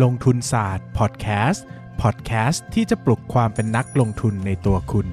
ลงทุนศาสตร์พอดแคสต์พอดแคสต์ที่จะปลุกความเป็นนักลงทุนในตัวคุณ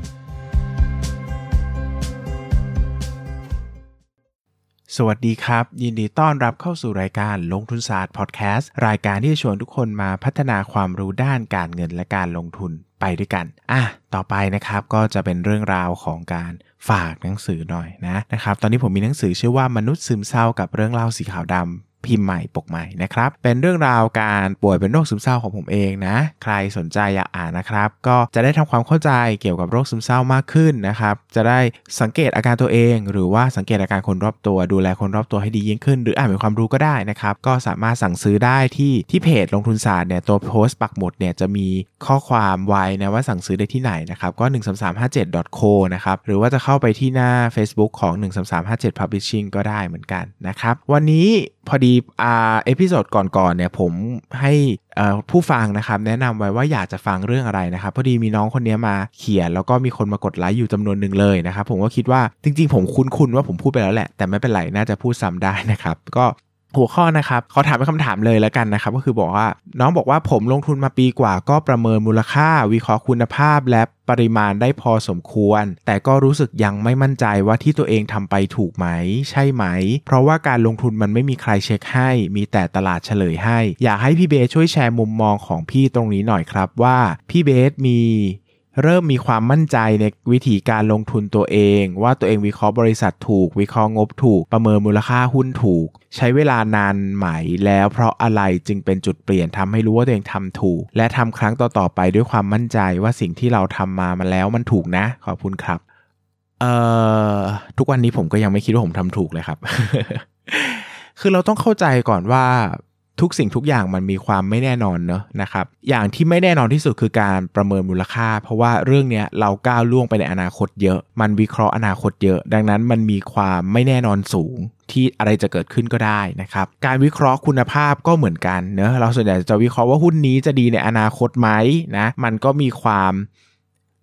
สวัสดีครับ ยินดีต้อนรับเข้าสู่รายการลงทุนศาสตร์พอดแคสต์รายการที่จะชวนทุกคนมาพัฒนาความรู้ด้านการเงินและการลงทุนไปด้วยกัน อะ ต่อไปนะครับก็จะเป็นเรื่องราวของการฝากหนังสือหน่อยนะนะครับ ตอนนี้ผมมีหนังสือชื่อว่ามนุษย์ซึมเศร้ากับเรื่องเล่าสีขาวดำ พิมพ์ใหม่ปกใหม่นะครับ เป็นเรื่องราวการป่วยเป็นโรคซึมเศร้าของผมเองนะ ใครสนใจอยากอ่านนะครับ ก็จะได้ทำความเข้าใจเกี่ยวกับโรคซึมเศร้ามากขึ้นนะครับ จะได้สังเกตอาการตัวเอง หรือว่าสังเกตอาการคนรอบตัว ดูแลคนรอบตัวให้ดียิ่งขึ้น หรืออ่านเป็นความรู้ก็ได้นะครับ ก็สามารถสั่งซื้อได้ที่ที่เพจลงทุนศาสตร์เนี่ยตัวโพสต์ปักหมุดเนี่ยจะมีข้อความไว้นะว่าสั่งซื้อได้ที่ไหนนะครับก็ 13357.co นะครับหรือว่าจะเข้าไปที่หน้า Facebook ของ 13357 Publishing ก็ได้เหมือนกันนะครับวันนี้ พอดีอ่า episode ก่อนๆเนี่ยผมให้ผู้ฟังนะครับแนะนำไว้ว่าอยากจะฟังเรื่องอะไรนะครับ พอดีมีน้องคนนี้มาเขียน แล้วก็มีคนมากดไลค์อยู่จำนวนหนึ่งเลยนะครับผมก็คิดว่าจริงๆ ผมคุ้นๆว่าผมพูดไปแล้วแหละ แต่ไม่เป็นไรน่าจะพูดซ้ำได้นะครับ ก็ หัวข้อนะครับเขาถามเป็นคำถามเลยแล้วกันนะครับ ก็คือบอกว่า น้องบอกว่าผมลงทุนมาปีกว่า ก็ประเมินมูลค่า วิเคราะห์คุณภาพและปริมาณได้พอสมควร แต่ก็รู้สึกยังไม่มั่นใจว่าที่ตัวเองทำไปถูกไหม ใช่ไหม เพราะว่าการลงทุนมันไม่มีใครเช็คให้ มีแต่ตลาดเฉลยให้ อยากให้พี่เบสช่วยแชร์มุมมองของพี่ตรงนี้หน่อยครับว่าพี่เบสมี เริ่มมีความมั่นใจในวิธีการลงทุนตัวเอง ว่าตัวเองวิเคราะห์บริษัทถูก วิเคราะห์งบถูก ประเมินมูลค่าหุ้นถูก ใช้เวลานานไหมแล้วเพราะอะไรจึงเป็นจุดเปลี่ยนทำให้รู้ว่าตัวเองทำถูก และทำครั้งต่อๆไปด้วยความมั่นใจว่าสิ่งที่เราทำมามาแล้วมันถูกนะ ขอบคุณครับเอ่อทุกวันนี้ผมก็ยังไม่คิดว่าผมทำถูกเลยครับ คือเราต้องเข้าใจก่อนว่า ทุกสิ่งทุกอย่างมันมีความไม่แน่นอนเนอะนะครับอย่างที่ไม่แน่นอนที่สุดคือการประเมินมูลค่า เพราะว่าเรื่องนี้เราก้าวล่วงไปในอนาคตเยอะ มันวิเคราะห์อนาคตเยอะ ดังนั้นมันมีความไม่แน่นอนสูงที่อะไรจะเกิดขึ้นก็ได้นะครับ การวิเคราะห์คุณภาพก็เหมือนกันเนอะเราส่วนใหญ่จะวิเคราะห์ว่าหุ้นนี้จะดีในอนาคตไหมนะ มันก็มีความ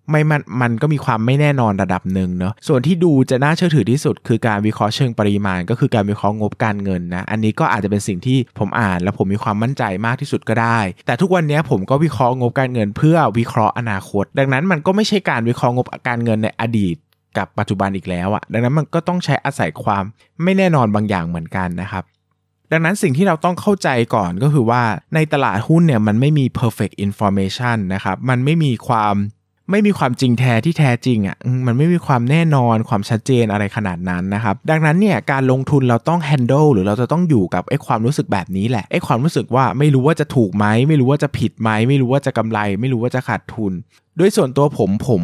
ไม่มันมันก็มีความไม่แน่นอนระดับหนึ่งเนาะส่วนที่ดูจะน่าเชื่อถือที่สุด คือการวิเคราะห์เชิงปริมาณ ก็คือการวิเคราะห์งบการเงินนะอันนี้ก็อาจจะเป็นสิ่งที่ผมอ่านแล้วผมมีความมั่นใจมากที่สุดก็ได้ แต่ทุกวันนี้ผมก็วิเคราะห์งบการเงิน เพื่อวิเคราะห์อนาคต ดังนั้นมันก็ไม่ใช่การวิเคราะห์งบการเงินในอดีตกับปัจจุบันอีกแล้วอะดังนั้นมันก็ต้องใช้อาศัยความไม่แน่นอนบางอย่างเหมือนกันนะครับดังนั้นสิ่งที่เราต้องเข้าใจก่อนก็คือว่าในตลาดหุ้นเนี่ยมันไม่มี perfect information นะครับ มันไม่มีความ ไม่มีความจริงแท้ที่แท้จริงอะ่ะมันไม่มีความแน่นอนความชัดเจนอะไรขนาดนั้นนะครับ ดังนั้นเนี่ยการลงทุนเราต้อง handle หรือเราจะต้องอยู่กับไอ้ความรู้สึกแบบนี้แหละไอ้ความรู้สึกว่าไม่รู้ว่าจะถูกไหมไม่รู้ว่าจะผิดไหมไม่รู้ว่าจะกำไร ไม่รู้ว่าจะขาดทุน ด้วยส่วนตัวผมผม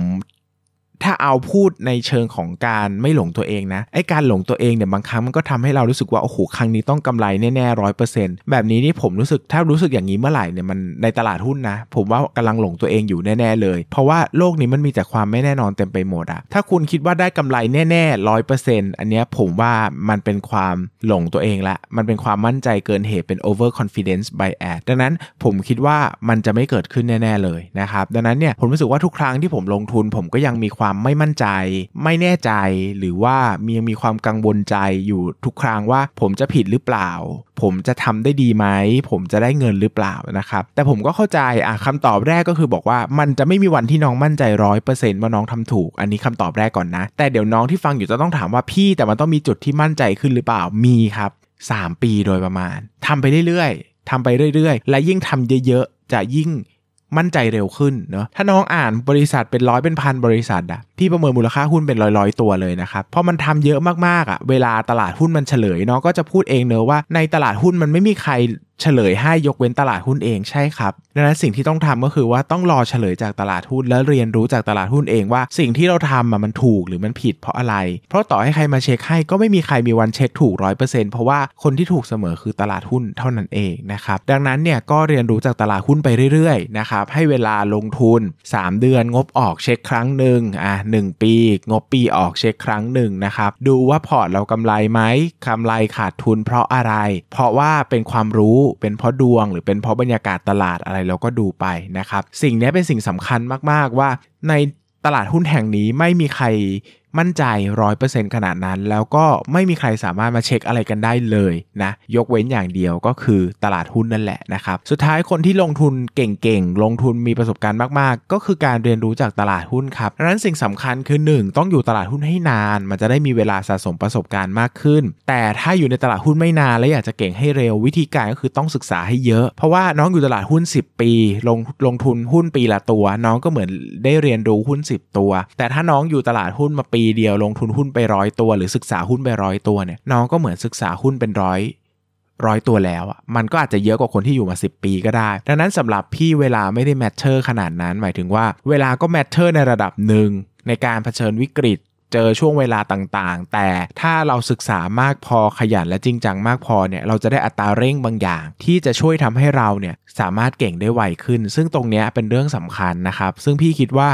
ถ้าเอาพูดในเชิงของการไม่หลงตัวเองนะไอการหลงตัวเองเนี่ยบางครั้งมันก็ทำให้เรารู้สึกว่าโอ้โหครั้งนี้ต้องกำไรแน่ๆร้อยเปอร์เซ็นต์แบบนี้นี่ผมรู้สึกถ้ารู้สึกอย่างนี้เมื่อไหร่เนี่ยมันในตลาดหุ้นนะ ผมว่ากำลังหลงตัวเองอยู่แน่ๆเลย เพราะว่าโลกนี้มันมีแต่ความไม่แน่นอนเต็มไปหมดอะถ้าคุณคิดว่าได้กำไรแน่ๆร้อยเปอร์เซ็นต์อันเนี้ยผมว่ามันเป็นความหลงตัวเองละมันเป็นความมั่นใจเกินเหตุเป็น over confidence bias ดังนั้นผมคิดว่ามันจะไม่เกิดขึ้นแน่ ๆเลยนะครับดังนั้นเนี่ยผมรู้สึกว่าทุกครั้งที่ผมลงทุนผมก็ยังมีความไม่มั่นใจ ไม่แน่ใจ หรือว่ามียังมีความกังวลใจอยู่ทุกครั้งว่า ผมจะผิดหรือเปล่า ผมจะทำได้ดีไหม ผมจะได้เงินหรือเปล่านะครับ แต่ผมก็เข้าใจอะคำตอบแรกก็คือบอกว่ามันจะไม่มีวันที่น้องมั่นใจร้อยเปอร์เซ็นต์ว่าน้องทำถูก อันนี้คำตอบแรกก่อนนะ แต่เดี๋ยวน้องที่ฟังอยู่จะต้องถามว่าพี่แต่มันต้องมีจุดที่มั่นใจขึ้นหรือเปล่ามีครับ 3 ปีโดยประมาณทำไปเรื่อยๆทำไปเรื่อยๆ และยิ่งทำเยอะๆ จะยิ่ง มั่นใจเร็วขึ้นเนาะถ้าน้องอ่านบริษัทเป็นร้อยเป็นพันบริษัทอะพี่ประเมินมูลค่าหุ้นเป็นร้อยๆตัวเลยนะครับเพราะมันทำเยอะมากๆอะเวลาตลาดหุ้นมันเฉลยเนาะก็จะพูดเองเนอะว่าในตลาดหุ้นมันไม่มีใครเฉลยให้ยกเว้นตลาดหุ้นเองใช่ครับดังนั้นสิ่งที่ต้องทำก็คือว่าต้องรอเฉลยจากตลาดหุ้นแล้วเรียนรู้จากตลาดหุ้นเองว่า สิ่งที่เราทำมันถูกหรือมันผิดเพราะอะไร เพราะต่อให้ใครมาเช็คให้ก็ไม่มีใครมีวันเช็คถูกร้อยเปอร์เซ็นต์เพราะว่าคนที่ถูกเสมอคือตลาดหุ้นเท่านั้นเองนะครับดังนั้นเนี่ยก็เรียนรู้จากตลาดหุ้นไปเรื่อยๆนะครับให้เวลาลงทุน 3 เดือนงบออกเช็คครั้งหนึ่งอะหปี งบปีออกเช็คครั้งหนึ่งนะครับดูว่าพอร์ตเรากำไรไหมกำไรขาดทุนเพราะอะไร เพราะว่าเป็นความรู้เป็นเพราะดวง หรือเป็นเพราะบรรยากาศตลาดอะไรเราก็ดูไปนะครับ สิ่งนี้เป็นสิ่งสำคัญมากๆว่าในตลาดหุ้นแห่งนี้ไม่มีใคร มั่นใจร้อยเปอร์เซ็นต์ขนาดนั้น แล้วก็ไม่มีใครสามารถมาเช็คอะไรกันได้เลยนะ ยกเว้นอย่างเดียวก็คือตลาดหุ้นนั่นแหละนะครับ สุดท้ายคนที่ลงทุนเก่งๆ ลงทุนมีประสบการณ์มากๆ ก็คือการเรียนรู้จากตลาดหุ้นครับดังนั้นสิ่งสำคัญคือ 1 ต้องอยู่ตลาดหุ้นให้นาน มันจะได้มีเวลาสะสมประสบการณ์มากขึ้น แต่ถ้าอยู่ในตลาดหุ้นไม่นานและอยากจะเก่งให้เร็ววิธีการก็คือต้องศึกษาให้เยอะ เพราะว่าน้องอยู่ตลาดหุ้น 10 ปี ลงลงทุนหุ้นปีละตัว น้องก็เหมือนได้เรียนรู้หุ้น 10 ตัว แต่ถ้าน้องอยู่ตลาดหุ้นมาปีเดียวลงทุนหุ้นไปร้อยตัว หรือศึกษาหุ้นไปร้อยตัวเนี่ยน้องก็เหมือนศึกษาหุ้นเป็นร้อยร้อยตัวแล้วอะมันก็อาจจะเยอะกว่าคนที่อยู่มา 10 ปีก็ได้ ดังนั้นสำหรับพี่เวลาไม่ได้ matter ขนาดนั้น หมายถึงว่าเวลาก็ matter ในระดับหนึ่งในการเผชิญวิกฤตเจอช่วงเวลาต่างๆ แต่ถ้าเราศึกษามากพอขยันและจริงจังมากพอเนี่ย เราจะได้อัตราเร่งบางอย่าง ที่จะช่วยทำให้เราเนี่ยสามารถเก่งได้ไวขึ้น ซึ่งตรงนี้เป็นเรื่องสำคัญนะครับ ซึ่งพี่คิดว่า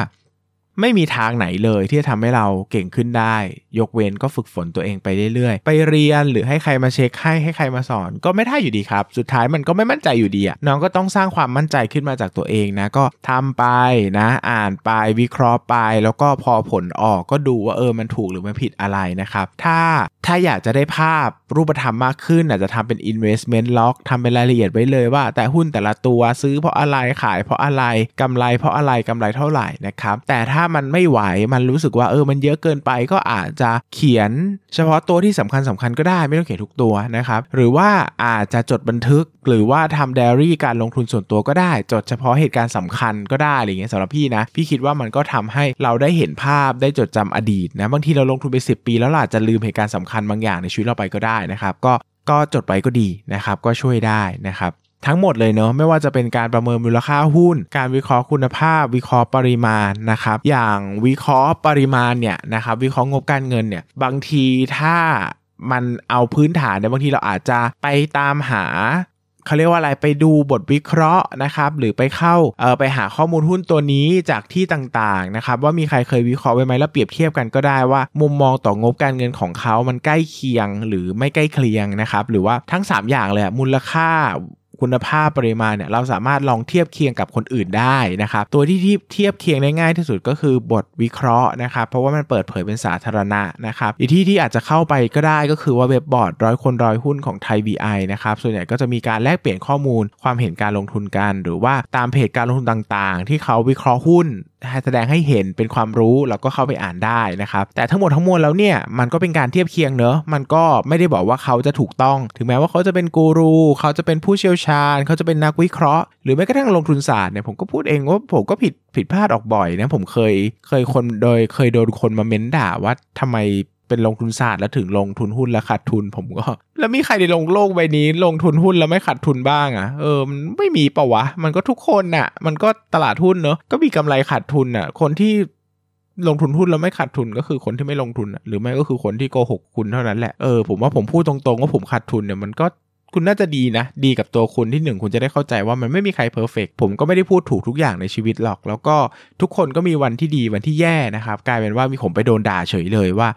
ไม่มีทางไหนเลยที่จะทำให้เราเก่งขึ้นได้ ยกเว้นก็ฝึกฝนตัวเองไปเรื่อยๆ ไปเรียนหรือให้ใครมาเช็คให้ให้ใครมาสอน ก็ไม่ได้อยู่ดีครับ สุดท้ายมันก็ไม่มั่นใจอยู่ดีอะน้องก็ต้องสร้างความมั่นใจขึ้นมาจากตัวเองนะก็ทำไปนะ อ่านไปวิเคราะห์ไป แล้วก็พอผลออกก็ดูว่าเออมันถูกหรือมันผิดอะไรนะครับ ถ้าถ้าอยากจะได้ภาพรูปธรรมมากขึ้นอาจจะทำเป็น investment log ทำเป็นรายละเอียดไว้เลยว่า แต่หุ้นแต่ละตัวซื้อเพราะอะไรขายเพราะอะไรกำไรเพราะอะไรกำไรเท่าไหร่นะครับแต่ถ้ามันไม่ไหวมันรู้สึกว่าเออมันเยอะเกินไปก็อาจจะเขียน เฉพาะตัวที่สำคัญสำคัญก็ได้ไม่ต้องเขียนทุกตัวนะครับหรือว่าอาจจะจดบันทึกหรือว่าทำไดอารี่การลงทุนส่วนตัวก็ได้ จดเฉพาะเหตุการณ์สำคัญก็ได้อะไรเงี้ยสำหรับพี่นะพี่คิดว่ามันก็ทำให้เราได้เห็นภาพได้จดจำอดีตนะบางทีเราลงทุนไป 10 ปี แล้วเราอาจจะลืมเหตุการณ์สำคัญบางอย่างในชีวิตเราไปก็ได้นะครับก็ก็จดไว้ก็ดีนะครับก็ช่วยได้นะครับ ทั้งหมดเลยเนาะไม่ว่าจะเป็นการประเมินมูลค่าหุ้น การวิเคราะห์คุณภาพ วิเคราะห์ปริมาณนะครับอย่างวิเคราะห์ปริมาณเนี่ยนะครับวิเคราะห์งบการเงินเนี่ยบางทีถ้ามันเอาพื้นฐานเนี่ยบางทีเราอาจจะไปตามหาเขาเรียกว่าอะไรไปดูบทวิเคราะห์นะครับหรือไปเข้าเออไปหาข้อมูลหุ้นตัวนี้จากที่ต่างๆนะครับว่ามีใครเคยวิเคราะห์ไว้ไหมแล้วเปรียบเทียบกันก็ได้ว่า มุมมองต่องบการเงินของเขามันใกล้เคียงหรือไม่ใกล้เคียงนะครับหรือว่าทั้ง 3 อย่างเลยมูลค่า คุณภาพปริมาณเนี่ยเราสามารถลองเทียบเคียงกับคนอื่นได้นะครับตัวที่เทียบเคียงได้ง่ายที่สุดก็คือบทวิเคราะห์นะครับเพราะว่ามันเปิดเผยเป็นสาธารณะนะครับอีกที่ที่อาจจะเข้าไปก็ได้ก็คือว่าเว็บบอร์ดร้อยคนร้อยหุ้นของไทย VI นะครับส่วนใหญ่ก็จะมีการแลกเปลี่ยนข้อมูลความเห็นการลงทุนกัน หรือว่าตามเพจการลงทุนต่างๆ ที่เขาวิเคราะห์หุ้น แสดงให้เห็นเป็นความรู้เราก็เข้าไปอ่านได้นะครับ แต่ทั้งหมดทั้งมวลแล้วเนี่ยมันก็เป็นการเทียบเคียงเนอะมันก็ไม่ได้บอกว่าเขาจะถูกต้อง ถึงแม้ว่าเขาจะเป็นกูรู เขาจะเป็นผู้เชี่ยวชาญ เขาจะเป็นนักวิเคราะห์ หรือแม้กระทั่งลงทุนศาสตร์เนี่ยผมก็พูดเองว่าผมก็ผิดผิดพลาดออกบ่อยนะผมเคยเคยคนโดยเคยโดนคนมาเม้นด่าว่าทำไม เป็นลงทุนศาสตร์แล้วถึงลงทุนหุ้นแล้วขาดทุน ผมก็ แล้วมีใครในลงโลกใบนี้ ลงทุนหุ้นแล้วไม่ขาดทุนบ้างอะ่ะเออมันไม่มีปะวะ มันก็ทุกคนน่ะ มันก็ตลาดหุ้นเนอะก็มีกำไรขาดทุนอะ คนที่ลงทุนหุ้นแล้วไม่ขาดทุนก็คือคนที่ไม่ลงทุน หรือไม่ก็คือคนที่โกหกคุณเท่านั้นแหละเออผมว่าผมพูดตรงๆว่าผมขาดทุนเนี่ยมันก็คุณน่าจะดีนะ ดีกับตัวคุณที่หนึ่งคุณจะได้เข้าใจว่ามันไม่มีใครเพอร์เฟกผมก็ไม่ได้พูดถูกทุกอย่างในชีวิตหรอก แล้วก็ทุกคนก็มีวันที่ดีวันที่แย่นะครับ กลายเป็นว่ามีผมไปโดนด่าเฉยเลยว่า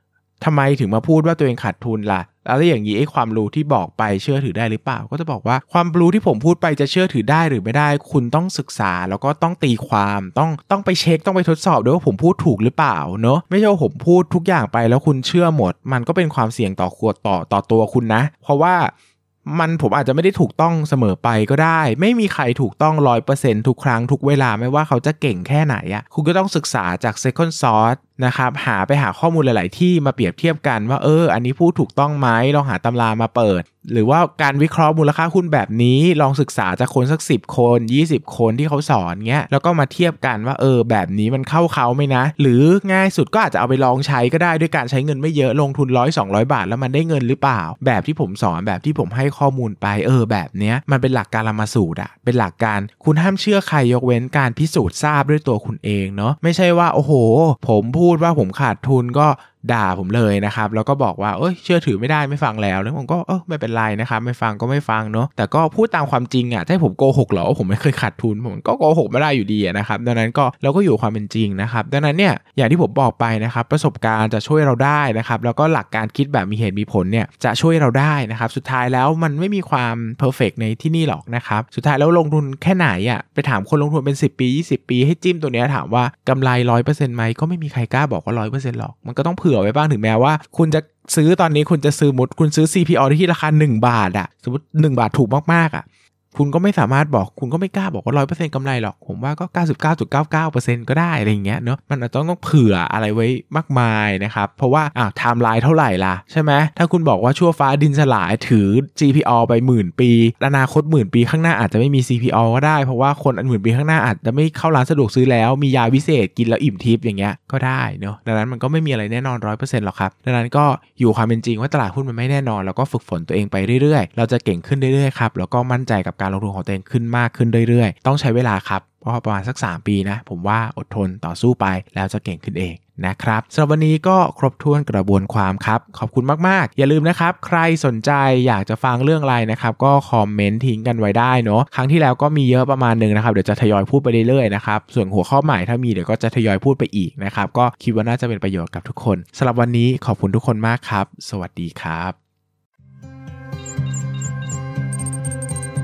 ทำไมถึงมาพูดว่าตัวเองขาดทุนล่ะ แล้วอย่างนี้ไอ้ความรู้ที่บอกไปเชื่อถือได้หรือเปล่า ก็จะบอกว่าความรู้ที่ผมพูดไปจะเชื่อถือได้หรือไม่ได้ คุณต้องศึกษาแล้วก็ต้องตีความต้องต้องไปเช็คต้องไปทดสอบด้วยว่าผมพูดถูกหรือเปล่าเนอะไม่ใช่ว่าผมพูดทุกอย่างไปแล้วคุณเชื่อหมด มันก็เป็นความเสี่ยงต่อขวดต่อต่อตัวคุณนะ เพราะว่ามันผมอาจจะไม่ได้ถูกต้องเสมอไปก็ได้ ไม่มีใครถูกต้องร้อยเปอร์เซ็นทุกครั้งทุกเวลาไม่ว่าเขาจะเก่งแค่ไหนอะคุณก็ต้องศึกษาจาก second source นะครับหาไปหาข้อมูลหลาย ๆ ที่มาเปรียบเทียบกันว่าเออ อันนี้พูดถูกต้องไหมลองหาตำรามาเปิด หรือว่าการวิเคราะห์มูลค่าหุ้นแบบนี้ ลองศึกษาจากคนสัก 10 คน 20 คนที่เขาสอนเงี้ยแล้วก็มาเทียบกันว่าเออ แบบนี้มันเข้าเขาไหมนะ หรือง่ายสุดก็อาจจะเอาไปลองใช้ก็ได้ด้วยการใช้เงินไม่เยอะลงทุนร้อยสองบาท แล้วมันได้เงินหรือเปล่า แบบที่ผมสอนแบบที่ผมให้ข้อมูลไปเออ แบบเนี้ยมันเป็นหลักการละมาสูตรอะเป็นหลักการคุณห้ามเชื่อใครยกเว้นการพิสูจน์ทราบด้วยตัวคุณเองเนาะไม่ใช่ว่าโอ้โห ผมพููดว่าผมขาดทุนก็ ด่าผมเลยนะครับ แล้วก็บอกว่าเอ้ยเชื่อถือไม่ได้ไม่ฟังแล้วแล้วผมก็เออไม่เป็นไรนะครับ ไม่ฟังก็ไม่ฟังเนาะแต่ก็พูดตามความจริงอะถ้าผมโกหกเหรอผมไม่เคยขาดทุนผมก็โกหกไม่ได้อยู่ดีนะครับดังนั้นก็เราก็อยู่ความเป็นจริงนะครับดังนั้นเนี่ยอย่างที่ผมบอกไปนะครับ ประสบการณ์จะช่วยเราได้นะครับ แล้วก็หลักการคิดแบบมีเหตุมีผลเนี่ยจะช่วยเราได้นะครับ สุดท้ายแล้วมันไม่มีความเพอร์เฟกในที่นี่หรอกนะครับสุดท้ายแล้วลงทุนแค่ไหนอะไปถามคนลงทุนเป็น 10 ปี 20 ปี ให้จิ้มตัวเนี้ยถามว่ากำไรร้อยเปอร์เซ็นต์ไหมก็ไม่มีใครกล้าบอกว่าร้อยเปอร์เซ็นต์หรอกมันก็ต้องเผื่อผื่อไว้บ้างถึงแม้ว่า คุณจะซื้อตอนนี้คุณจะซื้อสมมุติคุณซื้อ CPALL ที่ราคา 1 บาทอะสมมติ 1 บาทถูกมากๆอะ คุณก็ไม่สามารถบอกคุณก็ไม่กล้าบอกว่าร้อยเปอร์เซ็นต์กำไรหรอก ผมว่าก็เก้าสิบเก้าจุดเก้าเก้าเปอร์เซ็นต์ก็ได้อะไรอย่างเงี้ยเนาะมันอาจจะต้องเผื่ออะไรไว้มากมายนะครับ เพราะว่าอ่าไทม์ไลน์เท่าไหร่ล่ะ ใช่ไหมถ้าคุณบอกว่าชั่วฟ้าดินสลายถือ GPO ไปหมื่นปี อนาคตหมื่นปีข้างหน้าอาจจะไม่มี CPO ก็ได้ เพราะว่าคนอันหมื่นปีข้างหน้าอาจจะไม่เข้าร้านสะดวกซื้อแล้วมียาวิเศษกินแล้วอิ่มทิพย์อย่างเงี้ยก็ได้เนาะดังนั้นมันก็ไม่มีอะไรแน่นอนร้อยเปอร์เซ็นต์หรอกครับดังนั้นก็อยู่ความเป็นจริงว่าตลาดหุ้นมันไม่แน่นอน แล้วก็ฝึกฝนตัวเองไปเรื่อยๆ เราจะเก่งขึ้นเรื่อยๆครับแล้วก็มั่นใจกับการลงทุนของตัวเองขึ้นมากขึ้นเรื่อยๆ ต้องใช้เวลาครับเพราะประมาณสัก 3 ปีนะ ผมว่าอดทนต่อสู้ไปแล้วจะเก่งขึ้นเองนะครับสำหรับวันนี้ก็ครบถ้วนกระบวนความครับ ขอบคุณมากๆ อย่าลืมนะครับ ใครสนใจอยากจะฟังเรื่องอะไรนะครับ ก็คอมเมนต์ทิ้งกันไว้ได้เนาะครั้งที่แล้วก็มีเยอะประมาณหนึ่งนะครับ เดี๋ยวจะทยอยพูดไปเรื่อยๆนะครับ ส่วนหัวข้อใหม่ถ้ามีเดี๋ยวก็จะทยอยพูดไปอีกนะครับ ก็คิดว่าน่าจะเป็นประโยชน์กับทุกคนสำหรับวันนี้ขอบคุณทุกคนมากครับ สวัสดีครับ